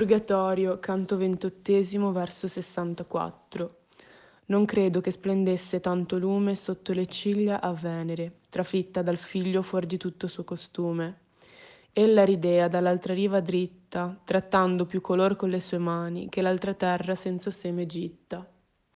Purgatorio, canto ventottesimo, verso 64. Non credo che splendesse tanto lume sotto le ciglia a Venere, trafitta dal figlio fuor di tutto suo costume. Ella ridea dall'altra riva dritta, trattando più color con le sue mani che l'altra terra senza seme gitta.